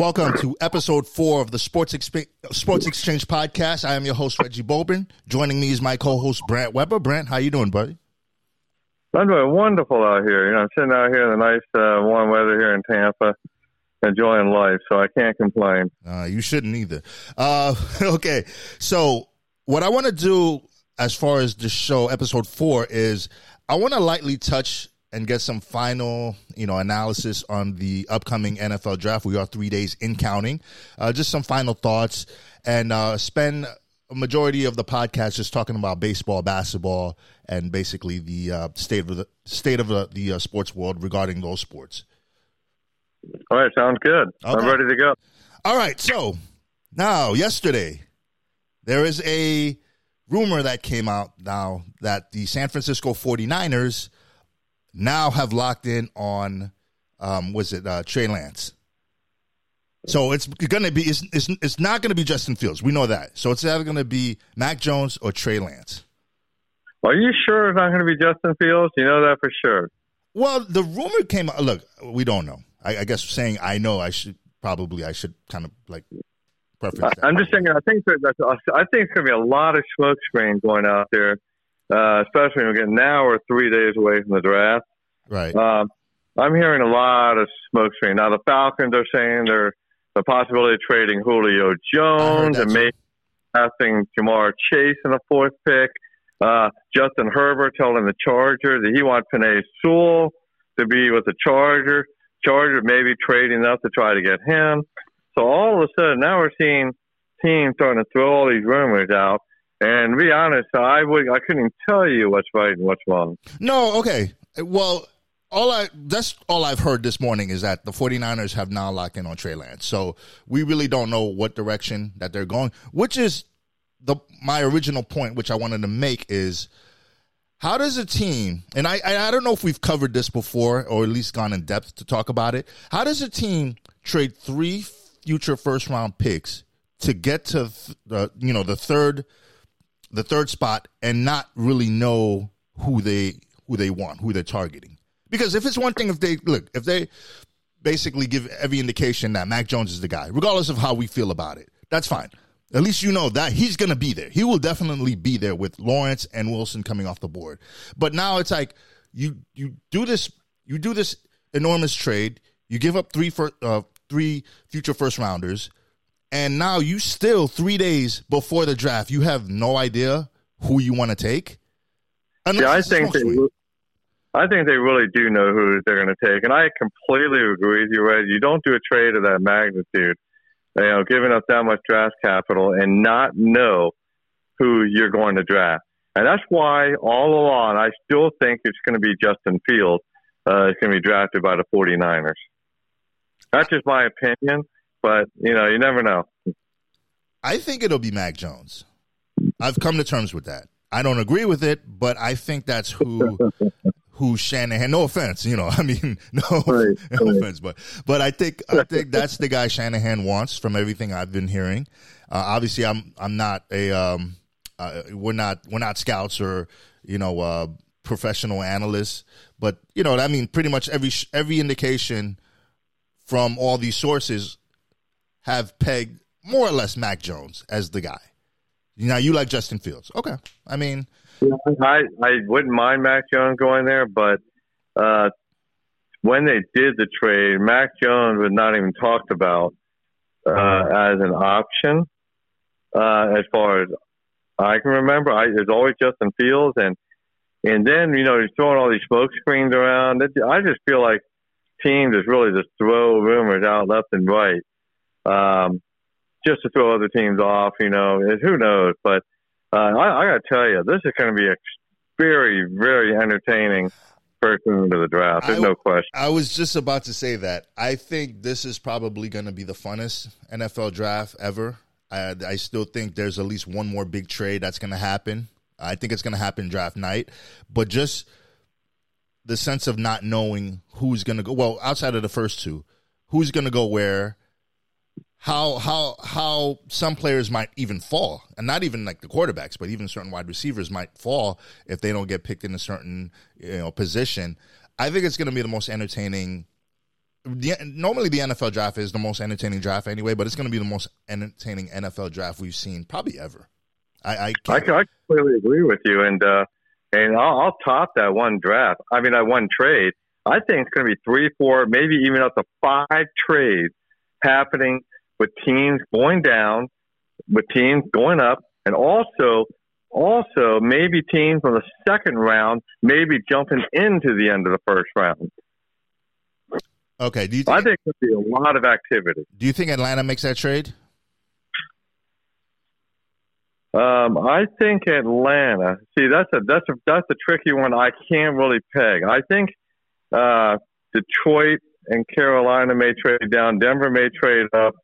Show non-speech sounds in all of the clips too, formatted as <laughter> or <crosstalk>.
Welcome to episode four of the Sports, Exp- Sports Xchange podcast. I am your host Reggie Bobin. Joining me is my co-host Brant Weber. Brant, how you doing, buddy? I'm doing wonderful out here. You know, I'm sitting out here in the nice uh, warm weather here in Tampa, enjoying life. So I can't complain. Uh, you shouldn't either. Uh, <laughs> okay, so what I want to do as far as the show, episode four, is I want to lightly touch and get some final, you know, analysis on the upcoming NFL draft. We are three days in counting. Uh, just some final thoughts and uh, spend a majority of the podcast just talking about baseball, basketball, and basically the uh, state of the state of the, the uh, sports world regarding those sports. All right, sounds good. Okay. I'm ready to go. All right, so now yesterday there is a rumor that came out now that the San Francisco 49ers – now have locked in on um, was it uh, Trey Lance. So it's going to be it's, it's it's not going to be Justin Fields. We know that. So it's either going to be Mac Jones or Trey Lance. Are you sure it's not going to be Justin Fields? You know that for sure. Well, the rumor came out. Look, we don't know. I, I guess saying I know, I should probably I should kind of like preference. I'm just saying. I think that I think it's going to be a lot of smoke screen going out there uh, especially when again now we're three days away from the draft. Right. Um, I'm hearing a lot of smoke screen. Now the Falcons are saying they're the possibility of trading Julio Jones and maybe passing Ja'Marr Chase in the fourth pick. Uh, Justin Herbert telling the Chargers that he wants Penei Sewell to be with the Charger. Charger maybe trading up to try to get him. So all of a sudden now we're seeing teams starting to throw all these rumors out. And be honest, I would I couldn't tell you what's right and what's wrong. No, okay. Well, all I that's all I've heard this morning is that the 49ers have now locked in on Trey Lance. So we really don't know what direction that they're going, which is the my original point which I wanted to make is how does a team and I I don't know if we've covered this before or at least gone in depth to talk about it. How does a team trade three future first round picks to get to the you know the third the third spot and not really know who they who they want, who they're targeting. Because if it's one thing, if they look, if they basically give every indication that Mac Jones is the guy, regardless of how we feel about it, that's fine. At least you know that he's going to be there. He will definitely be there with Lawrence and Wilson coming off the board. But now it's like you you do this you do this enormous trade. You give up three for uh, three future first rounders and now you still three days before the draft, you have no idea who you want to take. yeah, I think they, I think they really do know who they're going to take, and I completely agree with you. Red. You don't do a trade of that magnitude, you know, giving up that much draft capital and not know who you're going to draft. And that's why all along I still think it's going to be Justin Fields. Uh, it's going to be drafted by the 49ers. That's just my opinion but you know, you never know. I think it'll be Mac Jones. I've come to terms with that. I don't agree with it, but I think that's who <laughs> who Shanahan. No offense, you know. <laughs> I mean, no, right, no right. offense, but but I think I think that's the guy Shanahan wants from everything I've been hearing. Uh, obviously, I'm I'm not a um, uh, we're not we're not scouts or you know uh, professional analysts, but you know I mean pretty much every every indication from all these sources have pegged more or less Mac Jones as the guy. Now you like Justin Fields, okay? I mean, I I wouldn't mind Mac Jones going there, but uh, when they did the trade, Mac Jones was not even talked about uh, as an option. Uh, as far as I can remember, I, there's always Justin Fields, and and then you know he's throwing all these smoke screens around. I just feel like teams just really just throw rumors out left and right um, just to throw other teams off. You know, who knows? But uh, I, I got to tell you, this is going to be a very, very entertaining first into the draft. There's I, no question. I was just about to say that. I think this is probably going to be the funnest NFL draft ever. I, I still think there's at least one more big trade that's going to happen. I think it's going to happen draft night, but just the sense of not knowing who's going to go. Well, outside of the first two, who's going to go where, how how how some players might even fall, and not even like the quarterbacks, but even certain wide receivers might fall if they don't get picked in a certain you know position. I think it's going to be the most entertaining the, normally the NFL draft is the most entertaining draft anyway, but it's going to be the most entertaining NFL draft we've seen probably ever. I I, I, I completely agree with you, and uh, and I'll, I'll top that one draft. I mean, that one trade. I think it's going to be three, four, maybe even up to five trades happening with teams going down, with teams going up, and also also maybe teams from the second round maybe jumping into the end of the first round. Okay. Do you think, I think there'll be a lot of activity. Do you think Atlanta makes that trade? Um, I think Atlanta. See, that's a that's a that's a tricky one. I can't really peg. I think uh, Detroit and Carolina may trade down. Denver may trade up.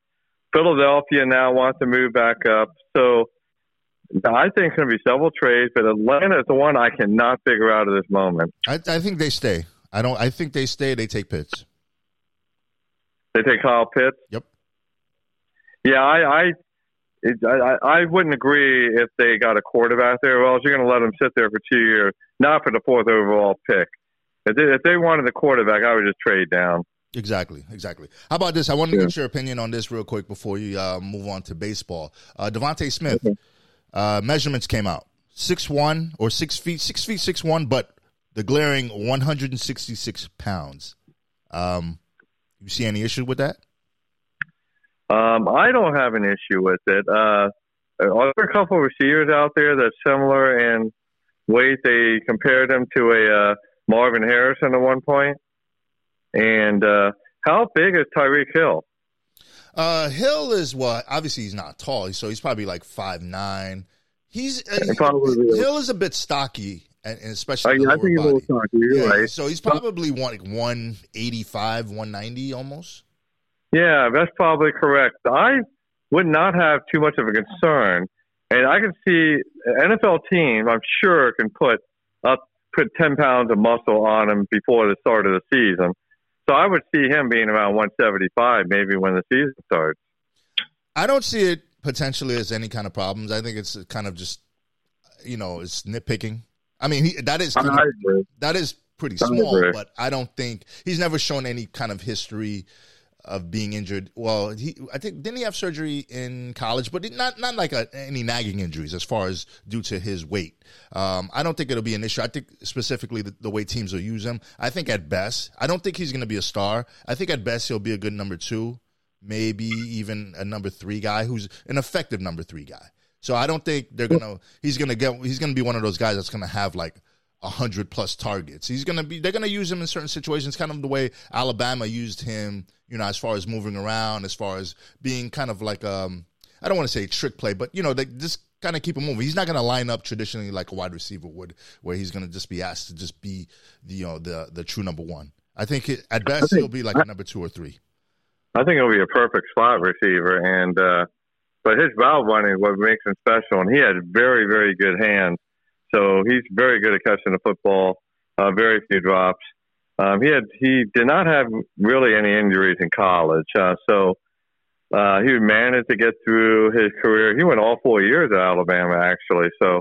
Philadelphia now wants to move back up. So I think it's going to be several trades, but Atlanta is the one I cannot figure out at this moment. I, I think they stay. I don't. I think they stay. They take Pitts. They take Kyle Pitts. Yep. Yeah, I I, it, I I wouldn't agree if they got a quarterback there. Well, you're going to let them sit there for two years, not for the fourth overall pick. If they, if they wanted the quarterback, I would just trade down. Exactly, exactly. How about this? I want to yeah. get your opinion on this real quick before you uh, move on to baseball. Uh, DeVonta Smith. Okay uh, measurements came out six one or six feet, six feet six one, but the glaring 166 pounds. Um, you see any issue with that? Um, I don't have an issue with it. Uh, are there a couple of receivers out there that's similar in weight? They compared him to a uh, Marvin Harrison at one point. And uh, how big is Tyreek Hill? Uh, Hill is what? Obviously, he's not tall, so he's probably like five nine. He's uh, Hill is a bit stocky, and, especially I, I think he's a little stocky. Yeah, right. So he's probably one like one eighty five, one ninety almost. Yeah, that's probably correct. I would not have too much of a concern, and I can see an NFL team. I'm sure can put up put ten pounds of muscle on him before the start of the season. So I would see him being around 175 maybe when the season starts. I don't see it potentially as any kind of problems. I think it's kind of just, you know, it's nitpicking. I mean, he, that is of, that is pretty small, I but I don't think he's never shown any kind of history of being injured. Well, he I think didn't he have surgery in college, but not not like a, any nagging injuries as far as due to his weight. Um, I don't think it'll be an issue. I think specifically the, the, way teams will use him. I think at best, I don't think he's going to be a star. I think at best he'll be a good number two, maybe even a number three guy who's an effective number three guy. So I don't think they're gonna. He's gonna get. He's gonna be one of those guys that's gonna have like hundred plus targets. He's gonna be. They're gonna use him in certain situations, kind of the way Alabama used him. You know, as far as moving around, as far as being kind of like um, I don't want to say trick play, but you know, they just kind of keep him moving. He's not gonna line up traditionally like a wide receiver would, where he's gonna just be asked to just be the you know the the true number one. I think it, at best think, he'll be like a number two or three. I think he'll be a perfect slot receiver, and uh, but his route running what makes him special, and he had very very good hands. So he's very good at catching the football. Uh, very few drops. Um, he had he did not have really any injuries in college, uh, so uh, he managed to get through his career. He went all four years at Alabama, actually. So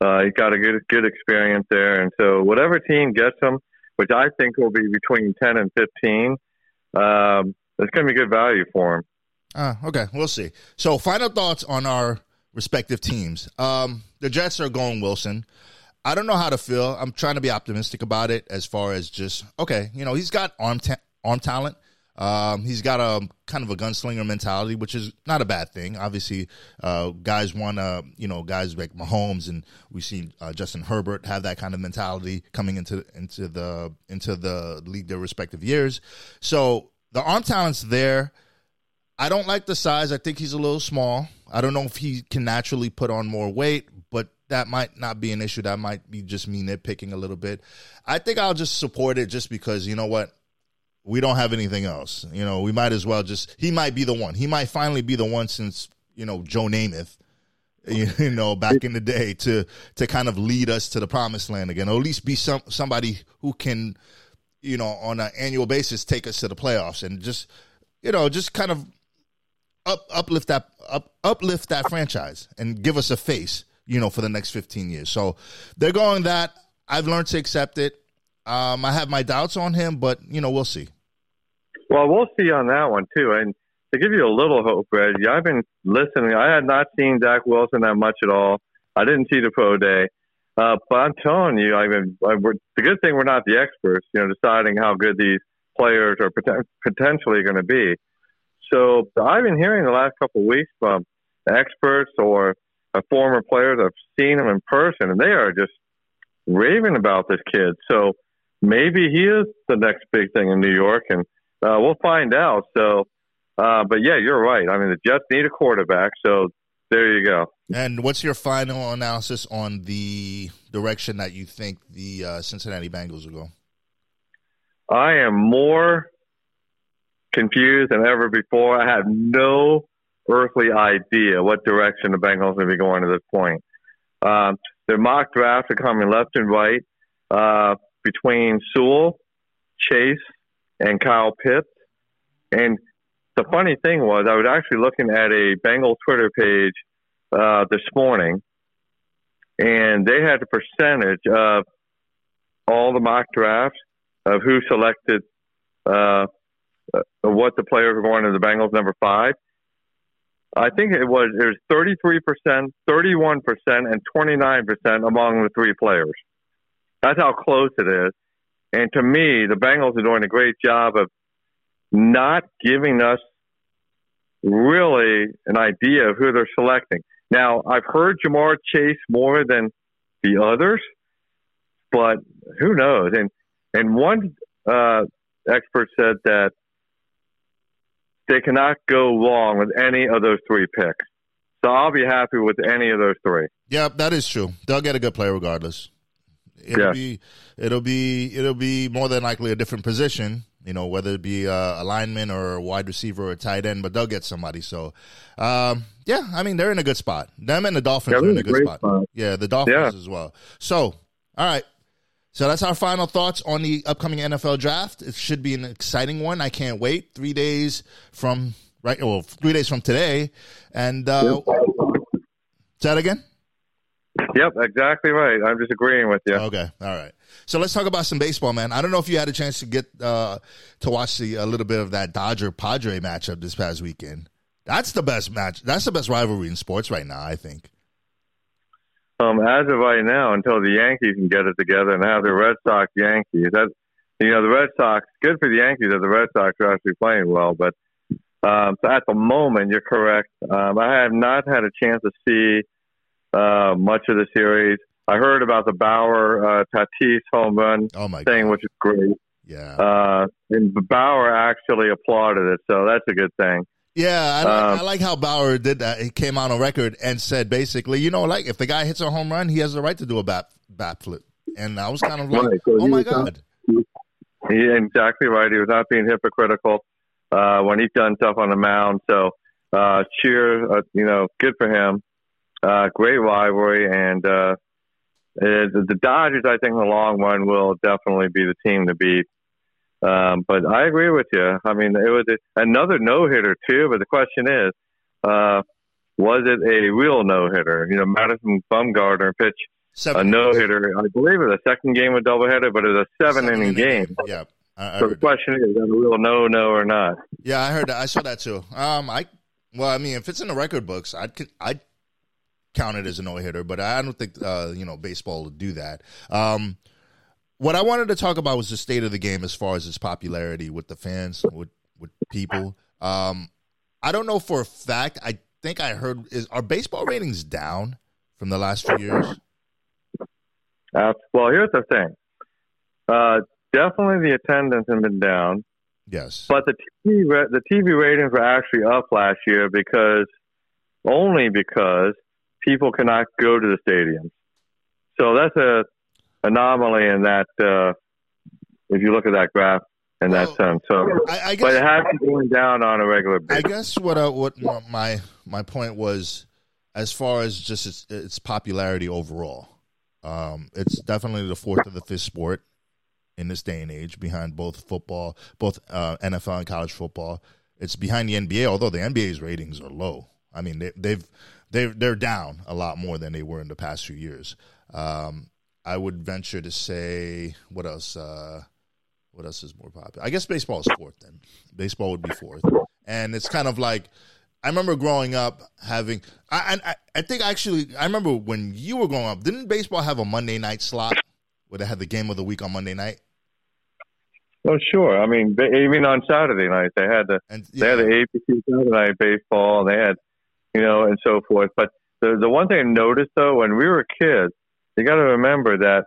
uh, he got a good good experience there. And so whatever team gets him, which I think will be between ten and fifteen, um, it's going to be good value for him. Uh, okay, we'll see. So final thoughts on our respective teams. Um, the Jets are going Wilson. I don't know how to feel. I'm trying to be optimistic about it as far as just okay, you know, he's got arm ta- arm talent. Um, he's got a kind of a gunslinger mentality, which is not a bad thing. Obviously, uh, guys want to, you know, guys like Mahomes and we see uh, Justin Herbert have that kind of mentality coming into into the into the league their respective years. So the arm talent's there. I don't like the size. I think he's a little small. I don't know if he can naturally put on more weight, but that might not be an issue. That might be just me nitpicking a little bit. I think I'll just support it just because, you know what? We don't have anything else. You know, we might as well just, he might be the one. He might finally be the one since, you know, Joe Namath, <laughs> you know, back in the day to, to kind of lead us to the promised land again, or at least be some, somebody who can, you know, on an annual basis take us to the playoffs and just, you know, just kind of up uplift that up uplift that franchise and give us a face, you know, for the next 15 years. So they're going that. I've learned to accept it. Um, I have my doubts on him, but you know, we'll see. Well, we'll see on that one too. And to give you a little hope, Red, I've been listening. I had not seen Zach Wilson that much at all. I didn't see the pro day, uh, but I'm telling you, I mean, I, the good thing we're not the experts, you know, deciding how good these players are poten- potentially going to be. So I've been hearing the last couple of weeks from experts or former players. I've seen them in person, and they are just raving about this kid. So maybe he is the next big thing in New York, and uh, we'll find out. So, uh, but yeah, you're right. I mean, the Jets need a quarterback, so there you go. And what's your final analysis on the direction that you think the uh, Cincinnati Bengals will go? I am more confused than ever before. I have no earthly idea what direction the Bengals will be going at this point. Um, their mock drafts are coming left and right uh, between Sewell, Chase, and Kyle Pitts. And the funny thing was, I was actually looking at a Bengal Twitter page uh, this morning, and they had a percentage of all the mock drafts of who selected uh what the players were going to the Bengals number five. I think it was it was 33 percent, 31 percent, and 29 percent among the three players. That's how close it is. And to me, the Bengals are doing a great job of not giving us really an idea of who they're selecting. Now, I've heard Ja'Marr Chase more than the others, but who knows? And and one uh, expert said that they cannot go wrong with any of those three picks. So I'll be happy with any of those three. Yeah, that is true. They'll get a good player regardless. It'll Yeah. be it'll be it'll be more than likely a different position, you know, whether it be uh, a lineman or a wide receiver or a tight end, but they'll get somebody. So, um, yeah, I mean they're in a good spot. Them and the Dolphins Yeah, are in a good spot. spot. Yeah, the Dolphins Yeah. as well. So, all right. So that's our final thoughts on the upcoming NFL draft. It should be an exciting one. I can't wait. Three days from right, well, three days from today, and uh, say that again. Yep, exactly right. I'm just agreeing with you. Okay, all right. So let's talk about some baseball, man. I don't know if you had a chance to get uh, to watch the, a little bit of that Dodger Padre matchup this past weekend. That's the best match. That's the best rivalry in sports right now. I think. Um, as of right now, until the Yankees can get it together and have the Red Sox Yankees, that you know the Red Sox good for the Yankees that the Red Sox are actually playing well. But um, so at the moment, you're correct. Um, I have not had a chance to see uh, much of the series. I heard about the Bauer uh, Tatis home run Oh my thing, god! which is great. Yeah, Uh, and Bauer actually applauded it, so that's a good thing. Yeah. I like, um, I like how Bauer did that. He came out on record and said basically, you know, like if the guy hits a home run, he has the right to do a bat bat flip. And I was kind of like, Right, so oh my was not- god. He exactly right. He was not being hypocritical uh, when he's done stuff on the mound. So uh, cheer, uh, you know, good for him. Uh, great rivalry, and uh, it, the Dodgers, I think, in the long run, will definitely be the team to beat. Um, but I agree with you. I mean, it was another no hitter too. But the question is, uh, was it a real no hitter? You know, Madison Bumgarner pitched a no hitter. I believe it was a second game of doubleheader, but it was a seven inning game. Yeah. I, I So the that. question is, is that a real no, no, or not? Yeah, I heard that. I saw that too. Um, I well, I mean, if it's in the record books, I'd I'd count it as a no hitter, but I don't think uh, you know baseball would do that. Um, what I wanted to talk about was the state of the game as far as its popularity with the fans, with with people. Um, I don't know for a fact. I think I heard is are baseball ratings down from the last few years? Uh, well, here's the thing. Uh, definitely, the attendance has been down, Yes. but the TV the TV ratings were actually up last year because only because people cannot go to the stadiums. So that's a anomaly in that. Uh, if you look at that graph in Well, that sense, so I, I but guess it has been going down on a regular basis. I guess what uh, what my my point was, as far as just its, its popularity overall, um, it's definitely the fourth or the fifth sport in this day and age, behind both football, both uh, NFL and college football. It's behind the NBA, although the NBA's ratings are low. I mean, they, they've they they're down a lot more than they were in the past few years. Um, I would venture to say, what else? Uh, what else is more popular? I guess baseball is fourth. Then baseball would be fourth, and it's kind of like I remember growing up having. I I, I think actually I remember when you were growing up. Didn't baseball have a Monday night slot where they had the game of the week on Monday night? Oh, sure. I mean, even on Saturday night, they had the and, yeah. they had the ABC Saturday night baseball, and they had, you know, and so forth. But the the one thing I noticed though, when we were kids, you got to remember that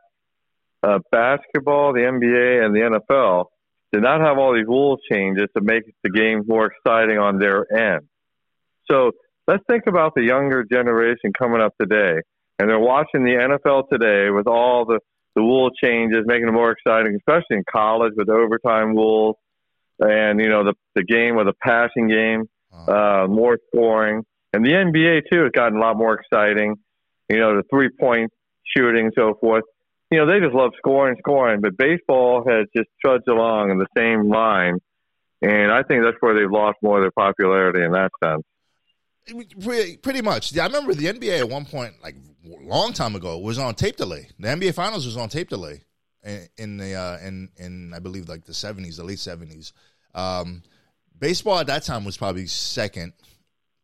uh, basketball, the NBA, and the NFL did not have all these rule changes to make the game more exciting on their end. So let's think about the younger generation coming up today, and they're watching the NFL today with all the the rule changes, making it more exciting, especially in college with overtime rules, and you know the the game with a passing game, uh, more scoring, and the NBA too has gotten a lot more exciting. You know the three point shooting, and so forth. You know they just love scoring, scoring, but baseball has just trudged along in the same line, and I think that's where they've lost more of their popularity in that sense. Pretty, much. Yeah, I remember the NBA at one point, like a long time ago, was on tape delay. The NBA Finals was on tape delay in, in the uh, in in I believe like the seventies, the late seventies. Um, baseball at that time was probably second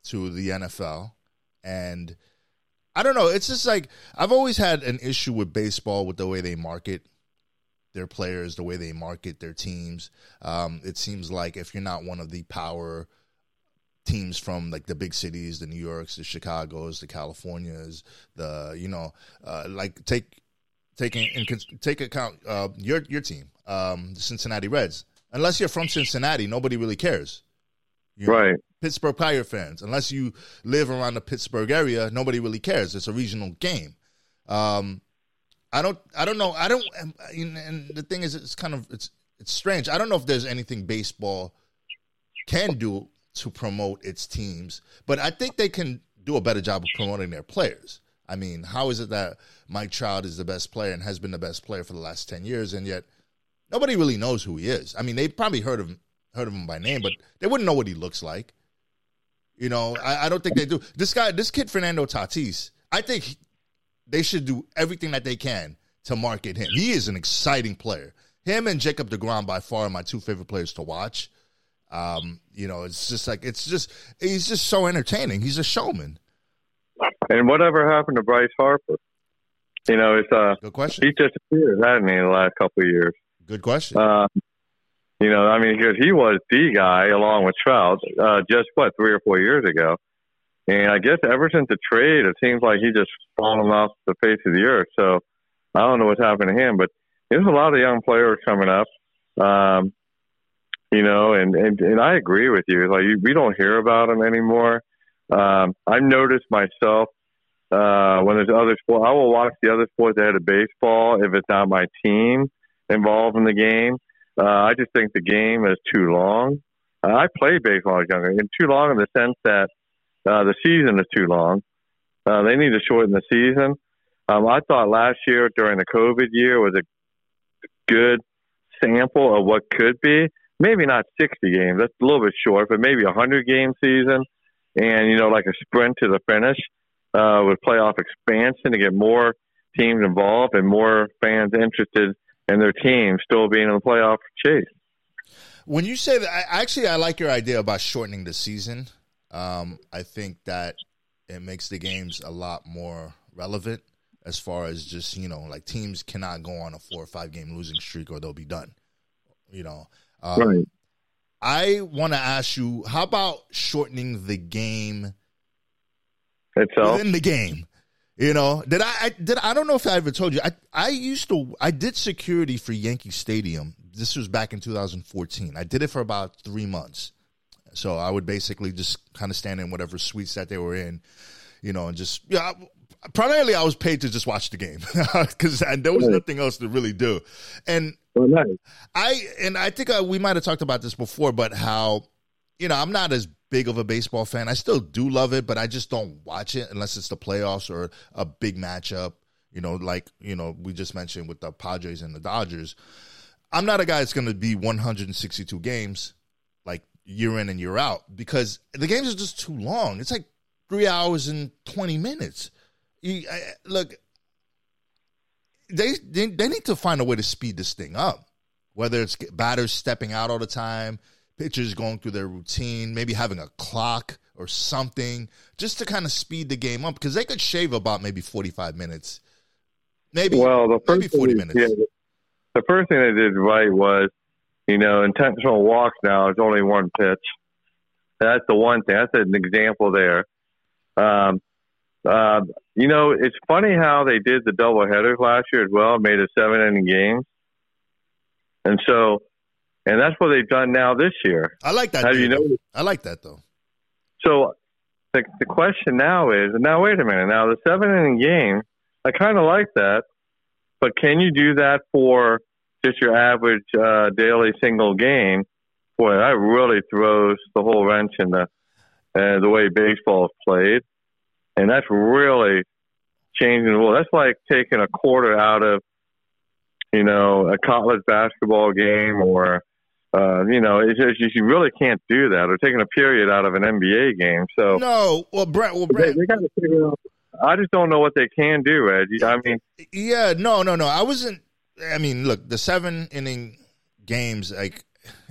to the NFL, and I don't know. It's just like I've always had an issue with baseball with the way they market their players, the way they market their teams. Um, it seems like if you're not one of the power teams from like the big cities, the New Yorks, the Chicago's, the Californias, the you know, uh, like take taking in take account uh, your your team, um, the Cincinnati Reds. Unless you're from Cincinnati, nobody really cares. You right. Pittsburgh Pirate fans. Unless you live around the Pittsburgh area, nobody really cares. It's a regional game. Um, I don't. I don't know. I don't. And the thing is, it's kind of it's it's strange. I don't know if there's anything baseball can do to promote its teams, but I think they can do a better job of promoting their players. I mean, how is it that Mike Trout is the best player and has been the best player for the last ten years, and yet nobody really knows who he is? I mean, they probably heard of him, heard of him by name, but they wouldn't know what he looks like. You know, I, I don't think they do. This guy, this kid Fernando Tatis, I think he, they should do everything that they can to market him. He is an exciting player. Him and Jacob DeGrom by far are my two favorite players to watch. Um, you know, it's just like it's just he's just so entertaining. He's a showman. And whatever happened to Bryce Harper? You know, it's uh, good question. He disappeared, hasn't he, in the last couple of years? Good question. Uh, you know, I mean, because he was the guy along with Trout, uh, just what three or four years ago, and I guess ever since the trade, it seems like he just fallen off the face of the earth. So I don't know what's happened to him, but there's a lot of young players coming up. Um, you know, and, and, and I agree with you. Like we don't hear about them anymore. Um, I've noticed myself, uh, when there's other sports, I will watch the other sports ahead of baseball if it's not my team involved in the game. Uh, I just think the game is too long. Uh, I played baseball as younger, and too long in the sense that uh, the season is too long. Uh, they need to shorten the season. Um, I thought last year during the COVID year was a good sample of what could be maybe not 60 games. That's a little bit short, but maybe a 100 game season. And, you know, like a sprint to the finish uh, with playoff expansion to get more teams involved and more fans interested in their team still being in the playoff chase. When you say that, I, actually, I like your idea about shortening the season. Um, I think that it makes the games a lot more relevant as far as just, you know, like teams cannot go on a four or five game losing streak or they'll be done. You know, um, right. I want to ask you, how about shortening the game itself within the game? You know, did I, I did I don't know if I ever told you. I I used to I did security for Yankee Stadium. This was back in 2014. I did it for about three months. So I would basically just kind of stand in whatever suites that they were in, you know, and just yeah. Primarily, I was paid to just watch the game <laughs> because there was nothing else to really do. And nice. I and I think uh, we might have talked about this before, but how you know I'm not as big of a baseball fan. I still do love it, but I just don't watch it unless it's the playoffs or a big matchup. You know, like you know we just mentioned with the Padres and the Dodgers. I'm not a guy that's going to be 162 games like year in and year out because the games are just too long. It's like three hours and 20 minutes. You, I, look, they, they they need to find a way to speed this thing up. whether it's batters stepping out all the time, pitchers going through their routine, maybe having a clock or something just to kind of speed the game up because they could shave about maybe 45 minutes. Maybe well, the first maybe 40 thing, minutes. Yeah, the first thing they did right was, you know, intentional walks now is only one pitch. That's the one thing. That's an example there. Um, uh, you know, it's funny how they did the double headers last year as well, made a seven inning game. And so, and that's what they've done now this year. I like that. Have you know? I like that though. So the, the question now is, now wait a minute. Now the seven inning game, I kind of like that, but can you do that for just your average uh, daily single game? Boy, that really throws the whole wrench in the uh, the way baseball is played, and that's really changing the rule. That's like taking a quarter out of you know a college basketball game or uh, you know, it's just, you really can't do that. Or taking a period out of an NBA game. So no, well, Brant, well, Brant, they, they got to figure out. I just don't know what they can do, Ed. I mean, yeah, no, no, no. I wasn't. I mean, look, the seven inning games, like,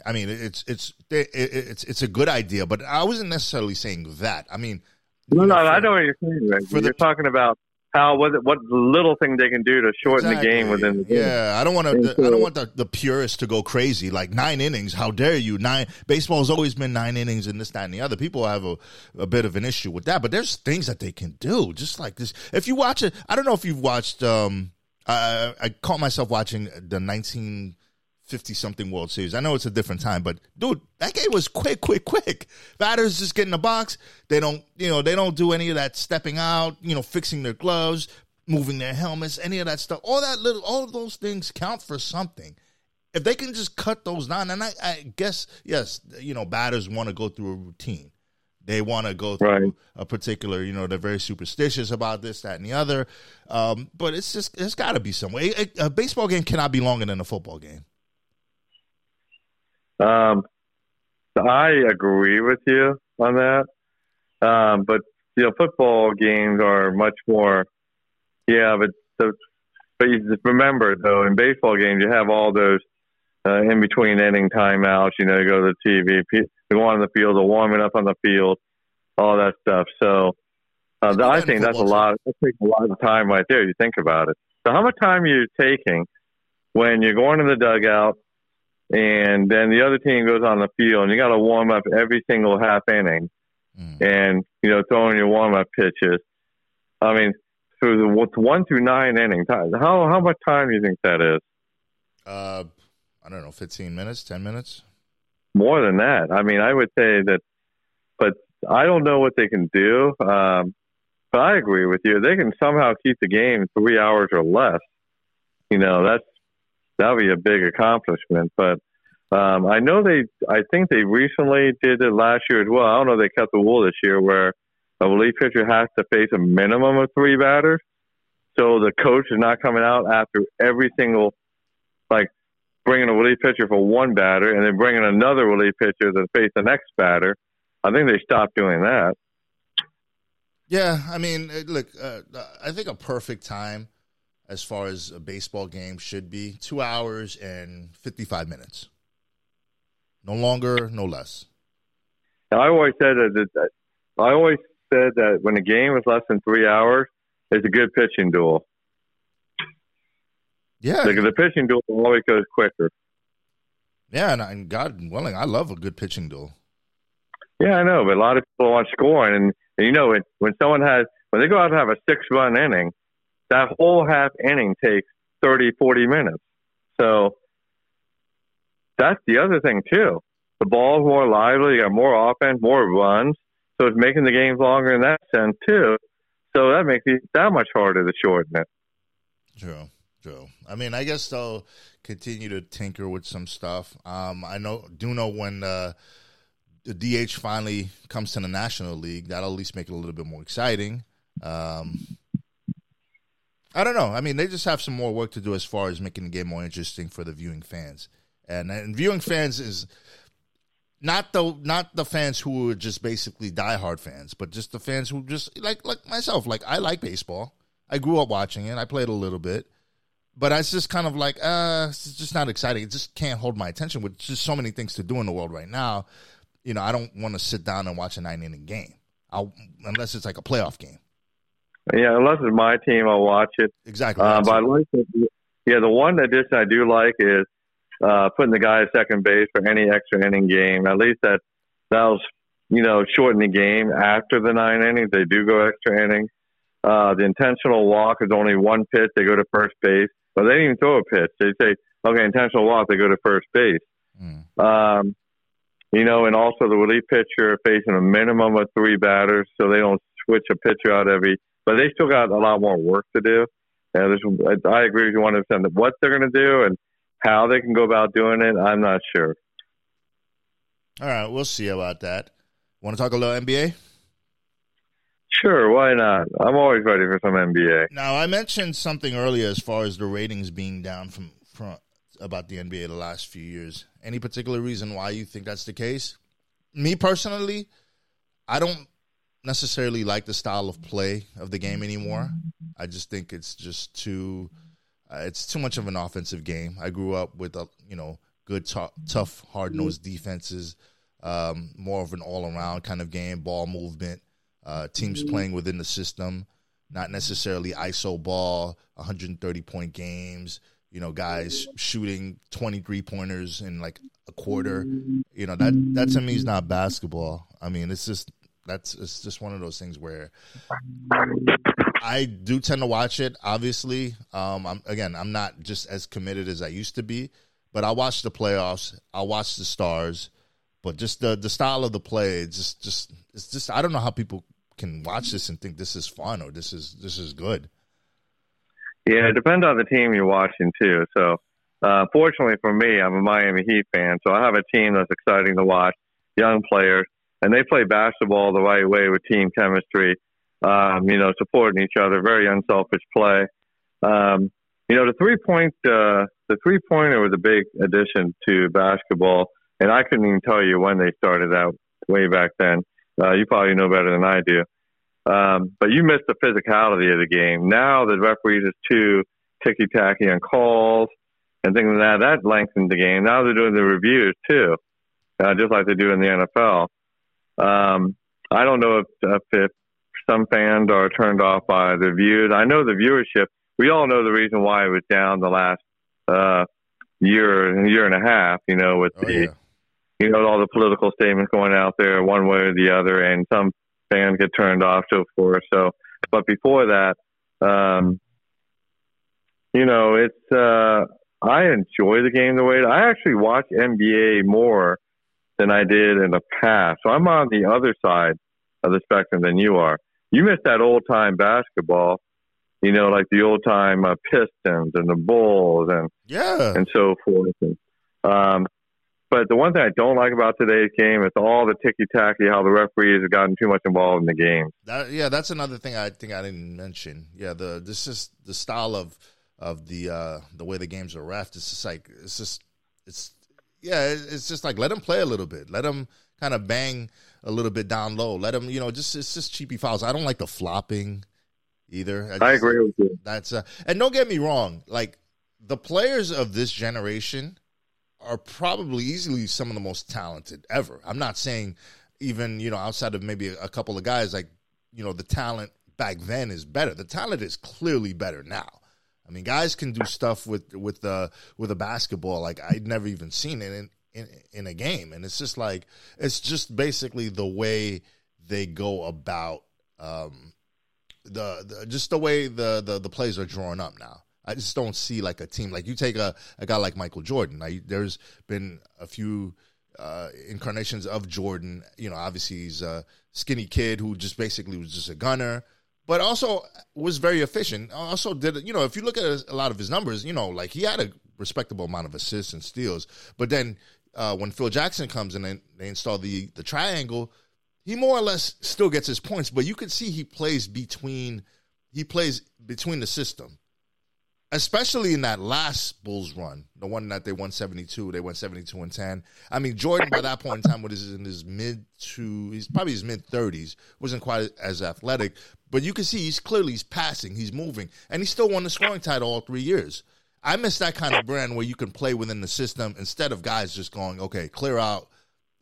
I mean, it's it's it's it's a good idea, but I wasn't necessarily saying that. I mean, no, no, for, I know what you're saying. Right? You're the, talking about how what what little thing they can do to shorten exactly. the game within the game. Yeah, I don't want to. I don't want the, the purists to go crazy. Like nine innings, how dare you? Nine baseball's always been nine innings and this, that, and the other. People have a, a bit of an issue with that, but there's things that they can do. Just like this, if you watch it, I don't know if you've watched. um I, I caught myself watching the nineteen 50 something World Series. I know it's a different time, but dude, that game was quick, quick, quick. Batters just get in the box. They don't, you know, they don't do any of that stepping out, you know, fixing their gloves, moving their helmets, any of that stuff. All that little, all of those things count for something. If they can just cut those down, and I, I guess, yes, you know, batters want to go through a routine. They want to go through right. a particular, you know, they're very superstitious about this, that, and the other. Um, but it's just, it's got to be some way. A, a baseball game cannot be longer than a football game. Um, I agree with you on that. Um, but you know, football games are much more. Yeah, but the, but you just remember though, in baseball games, you have all those uh, in between inning timeouts. You know, you go to the TV, you go on the field, they're warming up on the field, all that stuff. So uh, I think that's a lot. That takes a lot of time right there. You think about it. So how much time are you taking when you're going to the dugout? And then the other team goes on the field, and you got to warm up every single half inning, mm. and you know throwing your warm up pitches. I mean, through the one through nine innings, how how much time do you think that is? Uh, I don't know, fifteen minutes, ten minutes. More than that. I mean, I would say that, but I don't know what they can do. Um, but I agree with you. They can somehow keep the game three hours or less. You know, that's that would be a big accomplishment. But um, I know they, I think they recently did it last year as well. I don't know if they cut the rule this year where a relief pitcher has to face a minimum of three batters. So the coach is not coming out after every single, like bringing a relief pitcher for one batter and then bringing another relief pitcher to face the next batter. I think they stopped doing that. Yeah, I mean, look, uh, I think a perfect time as far as a baseball game should be two hours and 55 minutes. No longer, no less. I always said that, that I always said that when a game is less than three hours, it's a good pitching duel. Yeah, because the pitching duel always goes quicker. Yeah, and, and God willing, I love a good pitching duel. Yeah, I know, but a lot of people want scoring, and, and you know, when, when someone has when they go out and have a six run inning, that whole half inning takes 30, 40 minutes. So that's the other thing too. The ball's more lively, you got more offense, more runs. So it's making the games longer in that sense too. So that makes it that much harder to shorten it. True, true. I mean, I guess they'll continue to tinker with some stuff. Um, I know, do know when uh, the DH finally comes to the National League, that'll at least make it a little bit more exciting. Um, I don't know. I mean, they just have some more work to do as far as making the game more interesting for the viewing fans. And, and viewing fans is not the not the fans who are just basically diehard fans, but just the fans who just like like myself. Like I like baseball. I grew up watching it. I played a little bit. but it's just kind of like, uh, it's just not exciting. It just can't hold my attention with just so many things to do in the world right now. You know, I don't want to sit down and watch a nine inning game, I'll, unless it's like a playoff game. Yeah, unless it's my team, I'll watch it. Exactly. Uh, but I like it. Yeah, the one addition I do like is uh, putting the guy at second base for any extra inning game. At least that that'll you know shorten the game after the nine innings. They do go extra innings. Uh, the intentional walk is only one pitch. They go to first base, but they didn't even throw a pitch. They say, okay, intentional walk. They go to first base. Mm. Um, you know, and also the relief pitcher facing a minimum of three batters, so they don't switch a pitcher out every. But they still got a lot more work to do. And I I agree with you 100 percent. What they're going to do and how they can go about doing it, I'm not sure. All right, we'll see about that. Want to talk a little NBA? Sure, why not? I'm always ready for some NBA. Now, I mentioned something earlier as far as the ratings being down from, from about the NBA the last few years. Any particular reason why you think that's the case? Me personally, I don't necessarily like the style of play of the game anymore. I just think it's just too uh, it's too much of an offensive game. I grew up with a you know good, t- tough, hard nosed defenses, um, more of an all around kind of game, ball movement, uh, teams playing within the system, not necessarily ISO ball, 130 point games. You know, guys shooting 23 pointers in like a quarter. You know that that to me is not basketball. I mean, it's just that's it's just one of those things where I do tend to watch it. Obviously, um, I'm again, I'm not just as committed as I used to be, but I watch the playoffs. I watch the stars, but just the the style of the play, it's just just it's just I don't know how people can watch this and think this is fun or this is this is good. Yeah, it depends on the team you're watching too. So, uh, fortunately for me, I'm a Miami Heat fan, so I have a team that's exciting to watch, young players, and they play basketball the right way with team chemistry. Um, you know, supporting each other, very unselfish play. Um, you know, the three point, uh, the three pointer was a big addition to basketball, and I couldn't even tell you when they started out way back then. Uh, you probably know better than I do. Um, but you missed the physicality of the game. Now the referees are too ticky tacky on calls and things like that. That lengthens the game. Now they're doing the reviews too, uh, just like they do in the NFL. Um, I don't know if, if, if some fans are turned off by the views. I know the viewership. We all know the reason why it was down the last uh, year, year and a half. You know, with Oh the yeah, you know all the political statements going out there one way or the other, and some fans get turned off, so forth. So, but before that, um, you know, it's uh, I enjoy the game the way I actually watch NBA more than I did in the past. So I'm on the other side of the spectrum than you are. You miss that old time basketball, you know, like the old time uh, Pistons and the Bulls and yeah. and so forth. And, um, but the one thing I don't like about today's game is all the ticky tacky, how the referees have gotten too much involved in the game. That, yeah, that's another thing I think I didn't mention. Yeah, the this is the style of of the uh the way the games are refed. It's just like it's just it's yeah, it's just like let them play a little bit. Let them kind of bang a little bit down low. Let them, you know, just it's just cheapy fouls. I don't like the flopping either. I just- agree with you. That's uh, and don't get me wrong, like the players of this generation are probably easily some of the most talented ever. I'm not saying even you know outside of maybe a couple of guys like you know the talent back then is better. The talent is clearly better now. I mean, guys can do stuff with with the with a basketball like I'd never even seen it in, in in a game, and it's just like it's just basically the way they go about um, the, the just the way the, the the plays are drawn up now. I just don't see like a team like you take a, a guy like Michael Jordan. Like, there's been a few uh, incarnations of Jordan. You know, obviously he's a skinny kid who just basically was just a gunner, but also was very efficient. Also did you know if you look at a lot of his numbers, you know, like he had a respectable amount of assists and steals. But then uh, when Phil Jackson comes and they install the the triangle, he more or less still gets his points, but you can see he plays between he plays between the system. Especially in that last Bulls run, the one that they won 72, they went 72 and 10. I mean, Jordan by that point in time was in his mid to he's probably his mid 30s, wasn't quite as athletic, but you can see he's clearly he's passing, he's moving, and he still won the scoring title all 3 years. I miss that kind of brand where you can play within the system instead of guys just going, okay, clear out.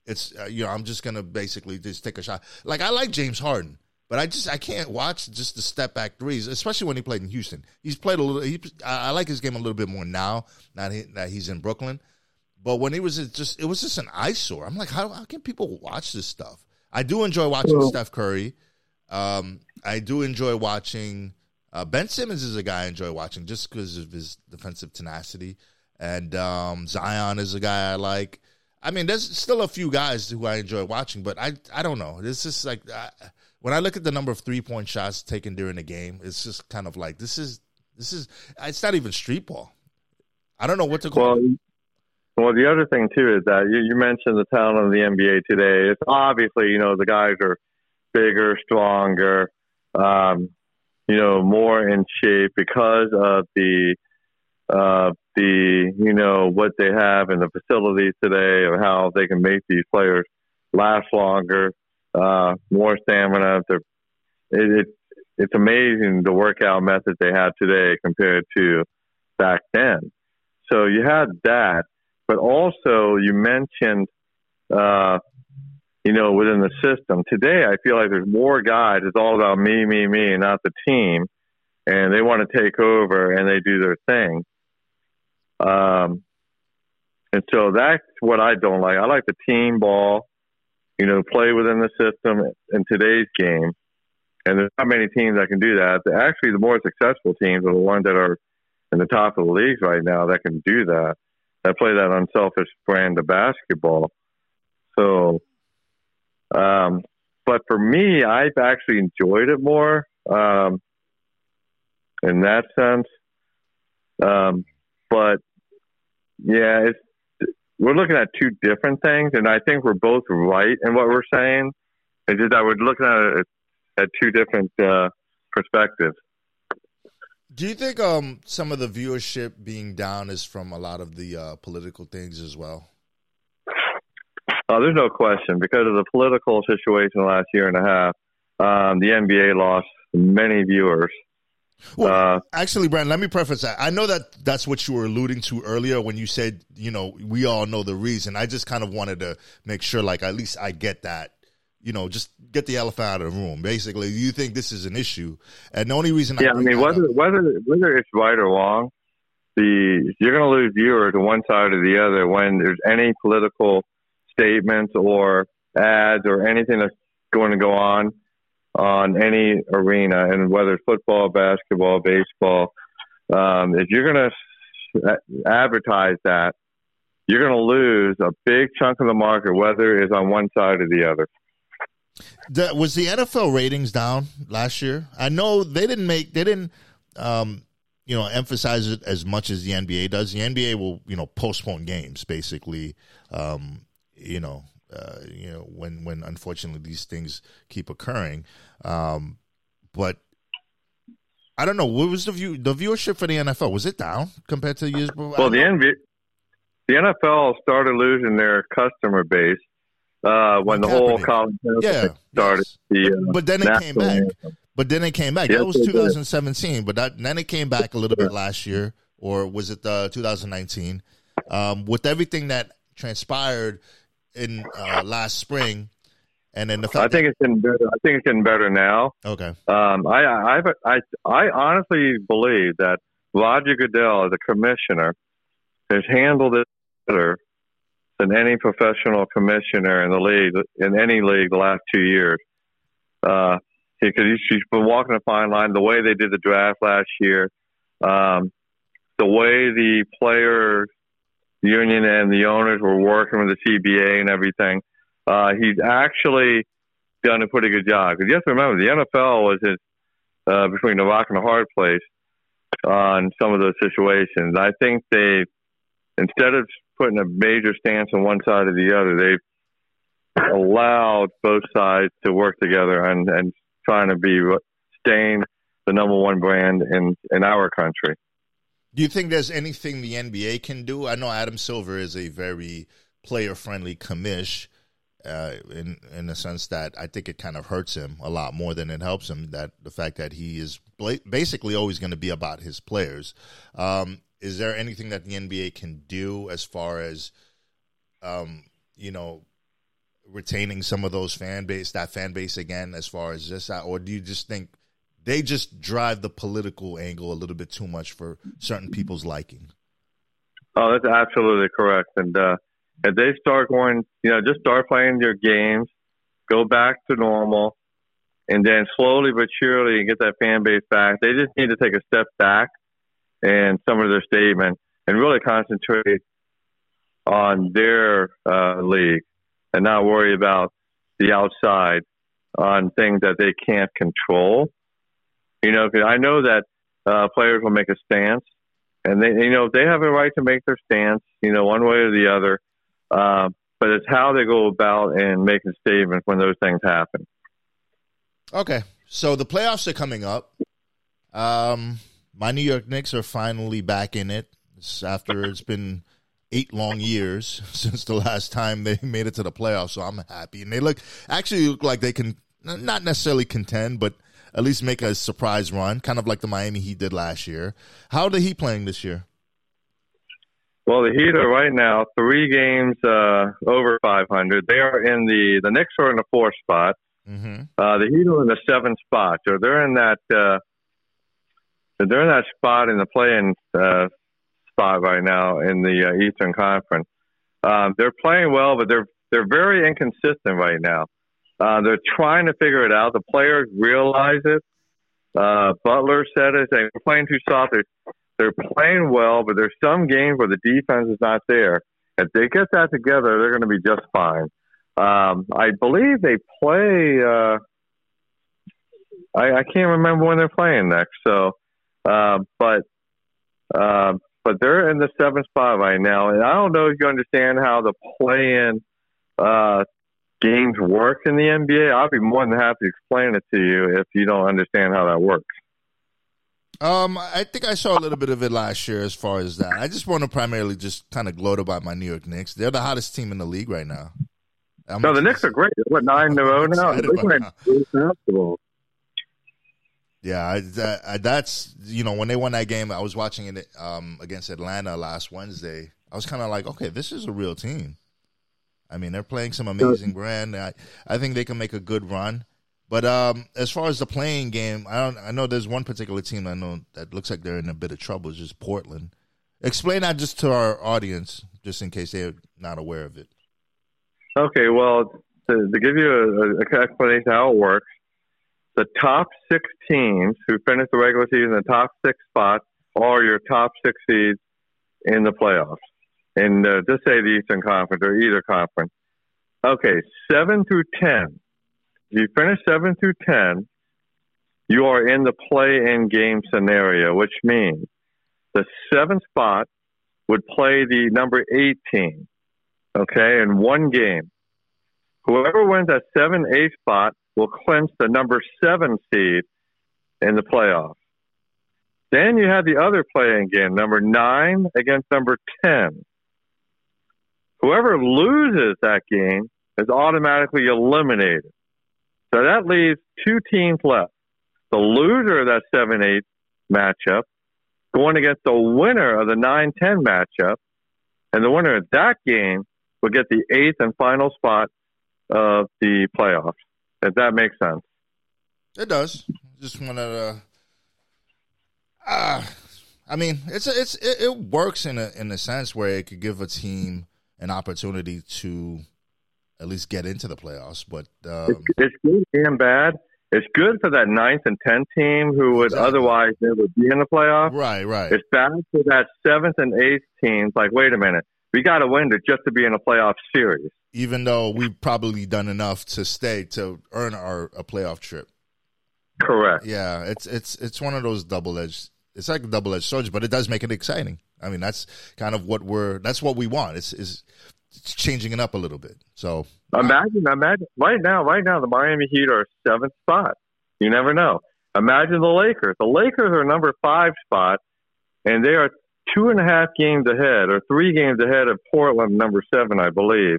It's uh, you know, I'm just gonna basically just take a shot. Like I like James Harden, but I just I can't watch just the step back threes, especially when he played in Houston. He's played a little. He, I, I like his game a little bit more now that he, that he's in Brooklyn. But when he was just, it was just an eyesore. I'm like, how, how can people watch this stuff? I do enjoy watching well, Steph Curry. Um, I do enjoy watching uh, Ben Simmons is a guy I enjoy watching just because of his defensive tenacity, and um, Zion is a guy I like. I mean, there's still a few guys who I enjoy watching, but I I don't know. This is like I, when I look at the number of three point shots taken during the game, it's just kind of like this is this is it's not even street ball. I don't know what to call. Well, well, the other thing too is that you, you mentioned the talent of the NBA today. It's obviously you know the guys are bigger, stronger, um, you know, more in shape because of the uh, the you know what they have in the facilities today, or how they can make these players last longer, uh, more stamina. They're, it, it, it's amazing the workout methods they have today compared to back then. So you had that, but also you mentioned, uh, you know, within the system today, I feel like there's more guys. It's all about me, me, me, not the team, and they want to take over and they do their thing. Um, and so that's what I don't like. I like the team ball, you know, play within the system in today's game. And there's not many teams that can do that. Actually, the more successful teams are the ones that are in the top of the leagues right now that can do that, that play that unselfish brand of basketball. So, um, but for me, I've actually enjoyed it more um, in that sense. Um, but yeah, it's we're looking at two different things, and I think we're both right in what we're saying. It's just that we're looking at it at two different uh, perspectives. Do you think um, some of the viewership being down is from a lot of the uh, political things as well? Uh, there's no question because of the political situation the last year and a half. Um, the NBA lost many viewers. Well, uh, actually, Brandon, let me preface that. I know that that's what you were alluding to earlier when you said, you know, we all know the reason. I just kind of wanted to make sure, like, at least I get that you know, just get the elephant out of the room. Basically, you think this is an issue, and the only reason, yeah, I, I mean, whether up, whether whether it's right or wrong, the you're going to lose viewers to one side or the other when there's any political statements or ads or anything that's going to go on on any arena, and whether it's football, basketball, baseball. Um, if you're going to advertise that, you're going to lose a big chunk of the market, whether it's on one side or the other. The, was the NFL ratings down last year? I know they didn't make they didn't um, you know emphasize it as much as the NBA does. The NBA will you know postpone games basically. Um, you know, uh, you know when when unfortunately these things keep occurring. Um, but I don't know what was the view the viewership for the NFL was it down compared to years before? Well, the NBA, the NFL started losing their customer base uh, when the whole college yeah, started. Yes. The, uh, but then it came back. Anthem. But then it came back. Yes, that was 2017. But that, then it came back a little bit last year, or was it uh, 2019? Um, with everything that transpired in uh, last spring, and then the I think it's getting better. I think it's getting better now. Okay. Um, I, I, I, I honestly believe that Roger Goodell, as a commissioner, has handled it better than any professional commissioner in the league in any league the last two years. Uh, because he's been walking a fine line. The way they did the draft last year, um, the way the player union and the owners were working with the CBA and everything, uh, he's actually done a pretty good job. Because you have to remember, the NFL was his, uh, between the rock and the hard place on some of those situations. I think they, instead of putting a major stance on one side or the other. They've allowed both sides to work together and, and trying to be staying the number one brand in, in our country. Do you think there's anything the NBA can do? I know Adam Silver is a very player friendly commish. Uh, in in the sense that I think it kind of hurts him a lot more than it helps him. That the fact that he is basically always going to be about his players. Um, is there anything that the NBA can do as far as, um, you know, retaining some of those fan base, that fan base again, as far as this, or do you just think they just drive the political angle a little bit too much for certain people's liking? Oh, that's absolutely correct. And uh, if they start going, you know, just start playing their games, go back to normal, and then slowly but surely get that fan base back. They just need to take a step back and some of their statement and really concentrate on their uh, league and not worry about the outside on things that they can't control. You know, I know that uh, players will make a stance, and they, you know, they have a right to make their stance, you know, one way or the other. Uh, but it's how they go about and making statements when those things happen. Okay, so the playoffs are coming up. Um, my New York Knicks are finally back in it it's after it's been eight long years <laughs> since the last time they made it to the playoffs. So I'm happy, and they look actually look like they can not necessarily contend, but at least make a surprise run, kind of like the Miami Heat did last year. How are the Heat play-in this year? Well, the Heat are right now three games uh, over 500. They are in the the Knicks are in the fourth spot. Mm-hmm. Uh, the Heat are in the seventh spot, so they're in that uh, they're in that spot in the playing uh, spot right now in the uh, Eastern Conference. Um, they're playing well, but they're they're very inconsistent right now. Uh, they're trying to figure it out. The players realize it. Uh, Butler said it. They're playing too soft. They're, they're playing well, but there's some games where the defense is not there. If they get that together, they're going to be just fine. Um, I believe they play. Uh, I, I can't remember when they're playing next. So, uh, but uh, but they're in the seventh spot right now, and I don't know if you understand how the play-in uh, games work in the NBA. I'll be more than happy to explain it to you if you don't understand how that works. Um, I think I saw a little bit of it last year as far as that. I just want to primarily just kind of gloat about my New York Knicks. They're the hottest team in the league right now. I'm no, the Knicks are great. What nine in a row now? basketball. Yeah, I, that, I, that's you know when they won that game, I was watching it um, against Atlanta last Wednesday. I was kind of like, okay, this is a real team. I mean, they're playing some amazing brand. I, I think they can make a good run. But um, as far as the play-in game, I don't. I know there's one particular team I know that looks like they're in a bit of trouble. It's just Portland. Explain that just to our audience, just in case they're not aware of it. Okay, well, to, to give you a, a explanation how it works, the top six teams who finish the regular season in the top six spots are your top six seeds in the playoffs. In uh, just say the Eastern Conference or either conference. Okay, seven through ten. If you finish seven through ten, you are in the play-in game scenario, which means the seventh spot would play the number eight team. Okay, in one game. Whoever wins that seven eight spot will clinch the number seven seed in the playoffs. Then you have the other play-in game, number nine against number 10. Whoever loses that game is automatically eliminated. So that leaves two teams left. The loser of that 7 8 matchup going against the winner of the 9 10 matchup. And the winner of that game will get the eighth and final spot of the playoffs. If that makes sense. It does. Just wanted to. Uh, I mean, it's it's it, it, works in a in a sense where it could give a team an opportunity to at least get into the playoffs. But um, it's, it's, good and bad. It's good for that ninth and tenth team who would exactly. otherwise never be in the playoffs. Right, right. It's bad for that seventh and eighth teams. Like, wait a minute, we got to win to just to be in a playoff series even though we've probably done enough to stay to earn our a playoff trip. Correct. Yeah, it's it's it's one of those double edged. It's like a double edged sword, but it does make it exciting. I mean, that's kind of what we're that's what we want. It's is changing it up a little bit. So imagine, imagine right now, right now, the Miami Heat are seventh spot. You never know. Imagine the Lakers. The Lakers are number five spot, and they are two and a half games ahead, or three games ahead of Portland, number seven, I believe.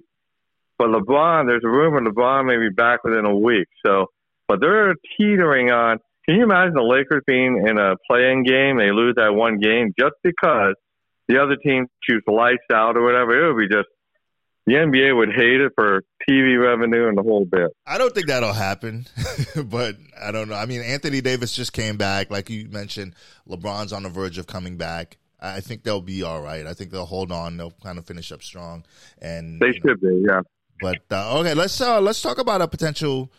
But LeBron, there's a rumor LeBron may be back within a week. So, but they're teetering on. Can you imagine the Lakers being in a play-in game? They lose that one game just because the other team shoots lights out or whatever, it would be just the NBA would hate it for TV revenue and the whole bit. I don't think that'll happen, <laughs> but I don't know. I mean, Anthony Davis just came back, like you mentioned. LeBron's on the verge of coming back. I think they'll be all right. I think they'll hold on. They'll kind of finish up strong, and they should be, yeah. But uh, okay, let's uh, let's talk about a potential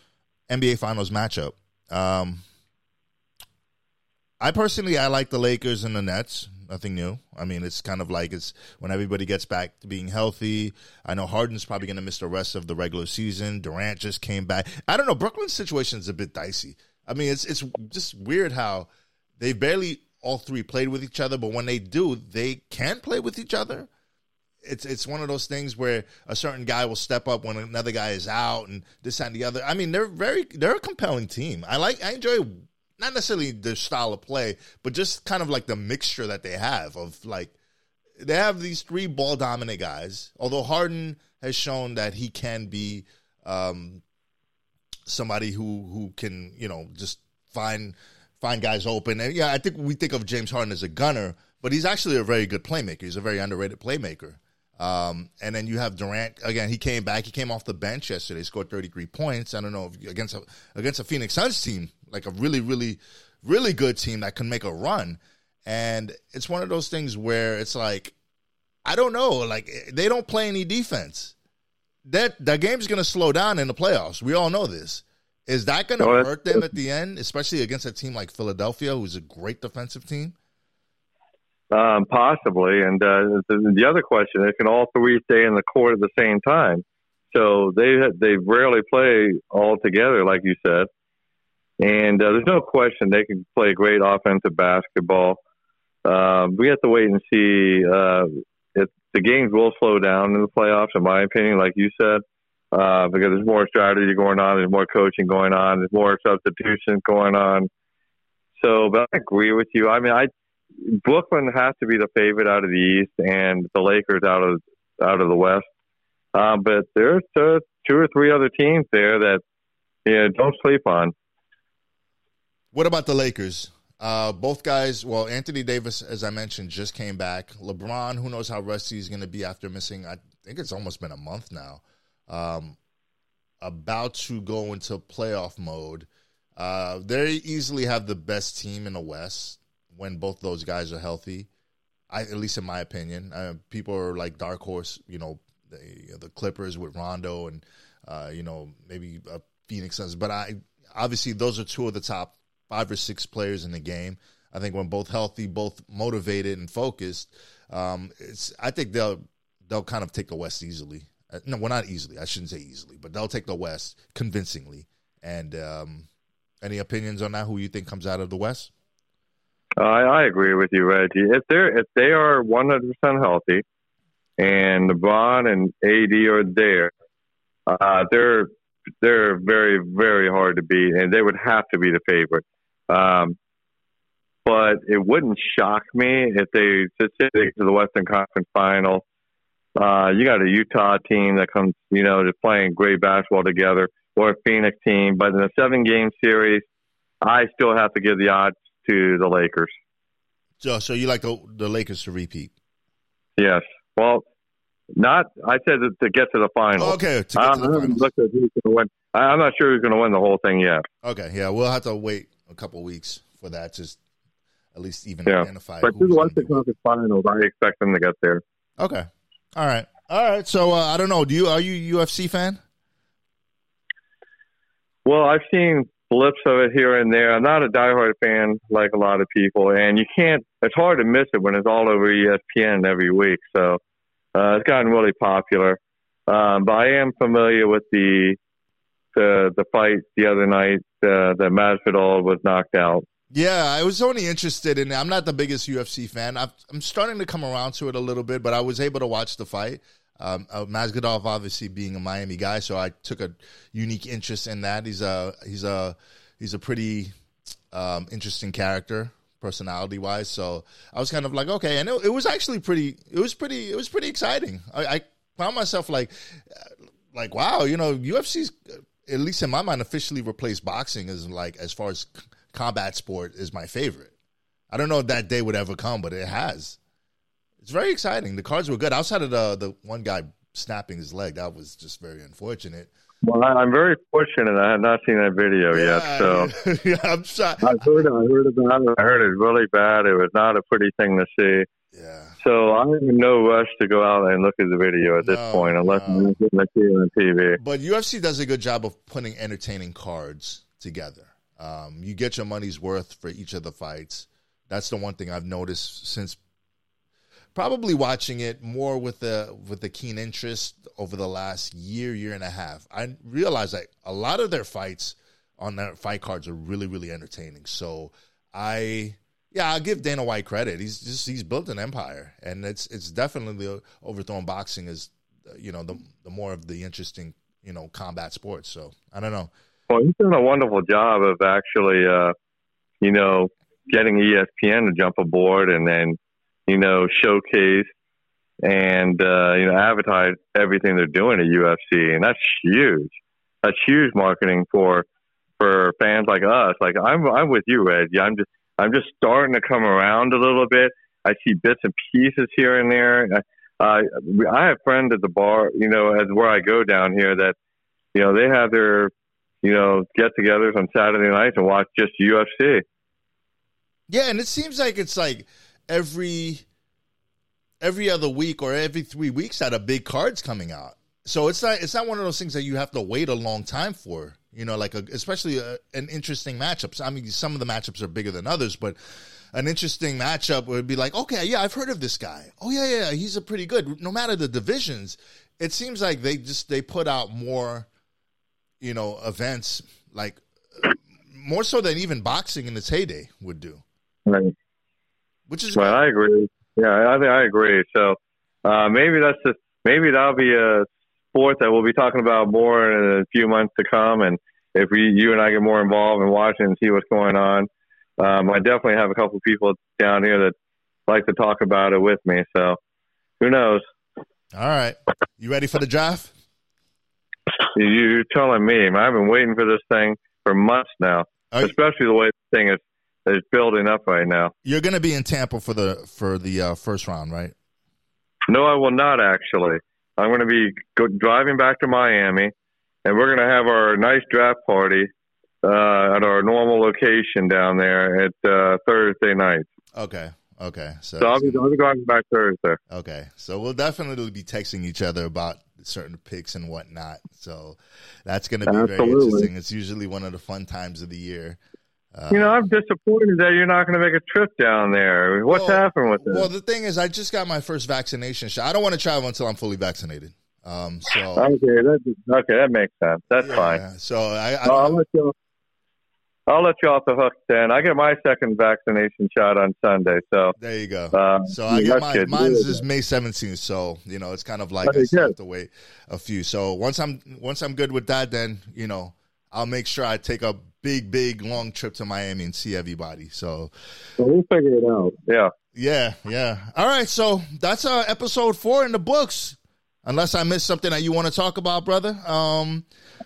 NBA Finals matchup. Um, I personally, I like the Lakers and the Nets. Nothing new. I mean, it's kind of like it's when everybody gets back to being healthy. I know Harden's probably going to miss the rest of the regular season. Durant just came back. I don't know. Brooklyn's situation is a bit dicey. I mean, it's it's just weird how they barely all three played with each other, but when they do, they can play with each other. It's it's one of those things where a certain guy will step up when another guy is out, and this and the other. I mean, they're very they're a compelling team. I like I enjoy not necessarily their style of play, but just kind of like the mixture that they have of like they have these three ball dominant guys. Although Harden has shown that he can be um, somebody who who can you know just find find guys open. And yeah, I think we think of James Harden as a gunner, but he's actually a very good playmaker. He's a very underrated playmaker. Um, and then you have Durant again. He came back. He came off the bench yesterday. Scored 33 points. I don't know against a against a Phoenix Suns team, like a really, really, really good team that can make a run. And it's one of those things where it's like, I don't know, like they don't play any defense. That that game's going to slow down in the playoffs. We all know this. Is that going to no, hurt them at the end, especially against a team like Philadelphia, who's a great defensive team? Um, possibly. And uh, the, the, other question is, can all three stay in the court at the same time? So they they rarely play all together, like you said. And uh, there's no question they can play great offensive basketball. Um, we have to wait and see uh, if the games will slow down in the playoffs, in my opinion, like you said, uh, because there's more strategy going on, there's more coaching going on, there's more substitutions going on. So, but I agree with you. I mean, I Brooklyn has to be the favorite out of the East, and the Lakers out of out of the West. Um, but there's uh, two or three other teams there that you know, don't sleep on. What about the Lakers? Uh, both guys, well, Anthony Davis, as I mentioned, just came back. LeBron, who knows how rusty he's going to be after missing, I think it's almost been a month now. Um, about to go into playoff mode. Uh, they easily have the best team in the West when both those guys are healthy. I, at least in my opinion, uh, people are like dark horse. You know, the, the Clippers with Rondo and uh, you know maybe Phoenix Suns, but I obviously those are two of the top five or six players in the game. I think when both healthy, both motivated and focused, um, it's I think they'll they'll kind of take the West easily. Uh, no, well, not easily. I shouldn't say easily, but they'll take the West convincingly. And um, any opinions on that? Who you think comes out of the West? I, I agree with you, Reggie. If they're if they are one hundred percent healthy, and LeBron and AD are there, uh, they're they're very very hard to beat, and they would have to be the favorite. Um, but it wouldn't shock me if they just to the Western Conference Final. Uh, you got a Utah team that comes, you know, just playing great basketball together, or a Phoenix team. But in a seven-game series, I still have to give the odds to the Lakers. So, so you like the, the Lakers to repeat? Yes. Well, not. I said to get to the final. okay. To I'm, I'm not sure who's going to win the whole thing yet. Okay. Yeah, we'll have to wait a couple weeks for that to at least even yeah. identify. But to the Western Conference Finals, I expect them to get there. Okay. All right. All right. So uh, I don't know. Do you are you UFC fan? Well, I've seen blips of it here and there. I'm not a diehard fan like a lot of people, and you can't. It's hard to miss it when it's all over ESPN every week. So uh, it's gotten really popular. Um, but I am familiar with the the the fight the other night uh, that Masvidal was knocked out. Yeah, I was only interested in. I'm not the biggest UFC fan. i am starting to come around to it a little bit, but I was able to watch the fight. Um, uh, Masvidal, obviously being a Miami guy, so I took a unique interest in that. He's a he's a he's a pretty um, interesting character, personality wise. So I was kind of like, okay, and it, it was actually pretty. It was pretty. It was pretty exciting. I, I found myself like, like wow, you know, UFC's at least in my mind, officially replaced boxing as like as far as combat sport is my favorite. I don't know if that day would ever come, but it has. it's very exciting. The cards were good. Outside of the the one guy snapping his leg, that was just very unfortunate. Well, I'm very fortunate. I have not seen that video yet, so <laughs> yeah, I'm sorry. I heard. I heard about it. I heard it really bad. It was not a pretty thing to see. Yeah, So I'm in no rush to go out and look at the video at this point, unless no. To see it on TV. but UFC does a good job of putting entertaining cards together. Um, you get your money's worth for each of the fights. That's the one thing I've noticed since probably watching it more with the with the keen interest over the last year, year and a half. I realized that a lot of their fights on their fight cards are really, really entertaining. So I yeah, I'll give Dana White credit. He's just he's built an empire, and it's it's definitely overthrown boxing is you know the the more of the interesting you know combat sports. So I don't know. Well, he's done a wonderful job of actually, uh, you know, getting ESPN to jump aboard and then, you know, showcase and uh, you know advertise everything they're doing at UFC, and that's huge. That's huge marketing for for fans like us. Like I'm, I'm with you, Reggie. I'm just, I'm just starting to come around a little bit. I see bits and pieces here and there. Uh, I have friends at the bar, you know, as where I go down here that, you know, they have their you know, get-togethers on Saturday nights and watch just UFC. Yeah, and it seems like it's like every every other week or every three weeks that a big card's coming out. So it's not it's not one of those things that you have to wait a long time for. You know, like a, especially a, an interesting matchup. I mean, some of the matchups are bigger than others, but an interesting matchup would be like, okay, yeah, I've heard of this guy. Oh yeah, yeah, he's a pretty good. No matter the divisions, it seems like they just they put out more, you know, events like more so than even boxing in its heyday would do Right. which is Well, I agree. Yeah, I I agree. So uh, maybe that's just maybe that'll be a sport that we'll be talking about more in a few months to come. And if we, you and I get more involved in watch it and see what's going on, um, I definitely have a couple of people down here that like to talk about it with me. So who knows? all right. You ready for the draft? You- You're telling me. I've been waiting for this thing for months now, Are you- especially the way this thing is is building up right now. You're going to be in Tampa for the for the uh, first round, right? No, I will not actually. I'm going to be go- driving back to Miami, and we're going to have our nice draft party uh, at our normal location down there at uh, Thursday night. Okay. Okay. So, So I'll be, I'll be driving back Thursday. okay. So we'll definitely be texting each other about certain picks and whatnot. So that's going to be very interesting. It's usually one of the fun times of the year. Uh, You know, I'm disappointed that you're not going to make a trip down there. What's Well- happened with this? well, the thing is, I just got my first vaccination shot. I don't want to travel until I'm fully vaccinated. Um. So <laughs> okay, that, okay, that makes sense. That's yeah, fine. So I, I Well, I'll let you. I'll let you off the hook then. I get my second vaccination shot on Sunday, so there you go. uh, So I get mine. Mine's is May seventeenth. So you know, it's kind of like I still have to wait a few. So once I'm once I'm good with that, then you know I'll make sure I take a big, big, long trip to Miami and see everybody. So So we'll figure it out. Yeah. yeah, yeah. All right. So that's uh, episode four in the books. Unless I missed something that you want to talk about, brother. Um,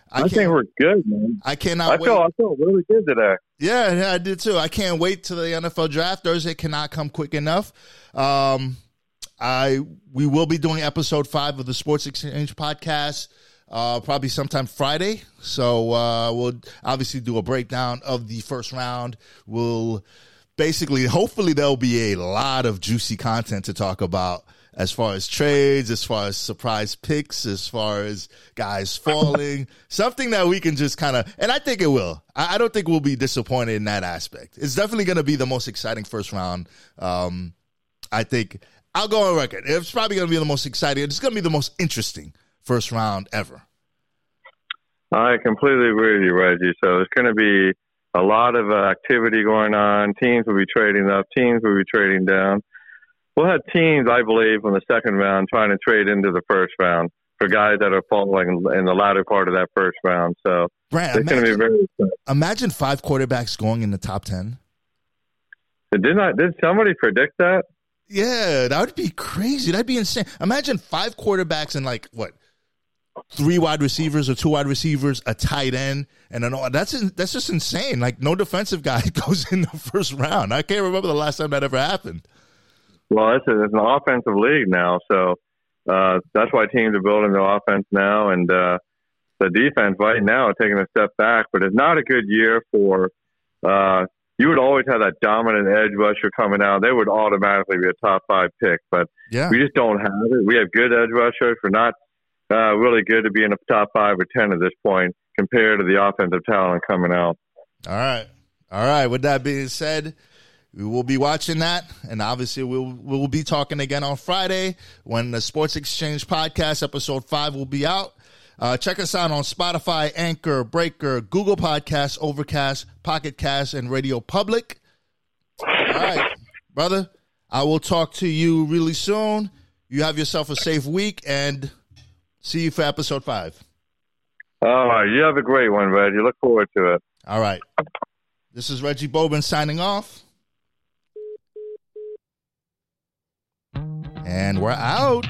I, I, think we're good, man. I cannot I wait. feel I feel really good today. Yeah, yeah, I did too. I can't wait till the NFL draft. Thursday cannot come quick enough. Um, I we will be doing episode five of the Sports Xchange podcast. Uh, probably sometime Friday. So uh, we'll obviously do a breakdown of the first round. We'll basically, hopefully, there'll be a lot of juicy content to talk about as far as trades, as far as surprise picks, as far as guys falling, <laughs> something that we can just kind of, and I think it will. I, I don't think we'll be disappointed in that aspect. It's definitely going to be the most exciting first round. Um, I think I'll go on record. It's probably going to be the most exciting. It's going to be the most interesting first round ever. I completely agree with you, Reggie. So there's going to be a lot of uh, activity going on. Teams will be trading up. Teams will be trading down. We'll have teams, I believe, in the second round trying to trade into the first round for guys that are falling in the latter part of that first round. So it's going to be very exciting. imagine five quarterbacks going in the top 10. Did not did somebody predict that? Yeah, that would be crazy. That'd be insane. Imagine five quarterbacks and like what three wide receivers or two wide receivers, a tight end, and an that's that's just insane. Like no defensive guy <laughs> goes in the first round. I can't remember the last time that ever happened. Well, it's, a, it's an offensive league now, so uh, that's why teams are building their offense now, and uh, the defense right now taking a step back. But it's not a good year for. Uh, you would always have that dominant edge rusher coming out. They would automatically be a top five pick, but Yeah. we just don't have it. We have good edge rushers. We're not uh, really good to be in the top five or ten at this point compared to the offensive talent coming out. All right. All right. With that being said, we will be watching that, and obviously we'll we'll be talking again on Friday when the Sports Xchange podcast episode five will be out. Uh, check us out on Spotify, Anchor, Breaker, Google Podcasts, Overcast, Pocket Cast, and Radio Public. All right, brother. I will talk to you really soon. You have yourself a safe week, and see you for episode five. All right, you have a great one, Red. You look forward to it. All right. This is Reggie Bobin signing off. And we're out.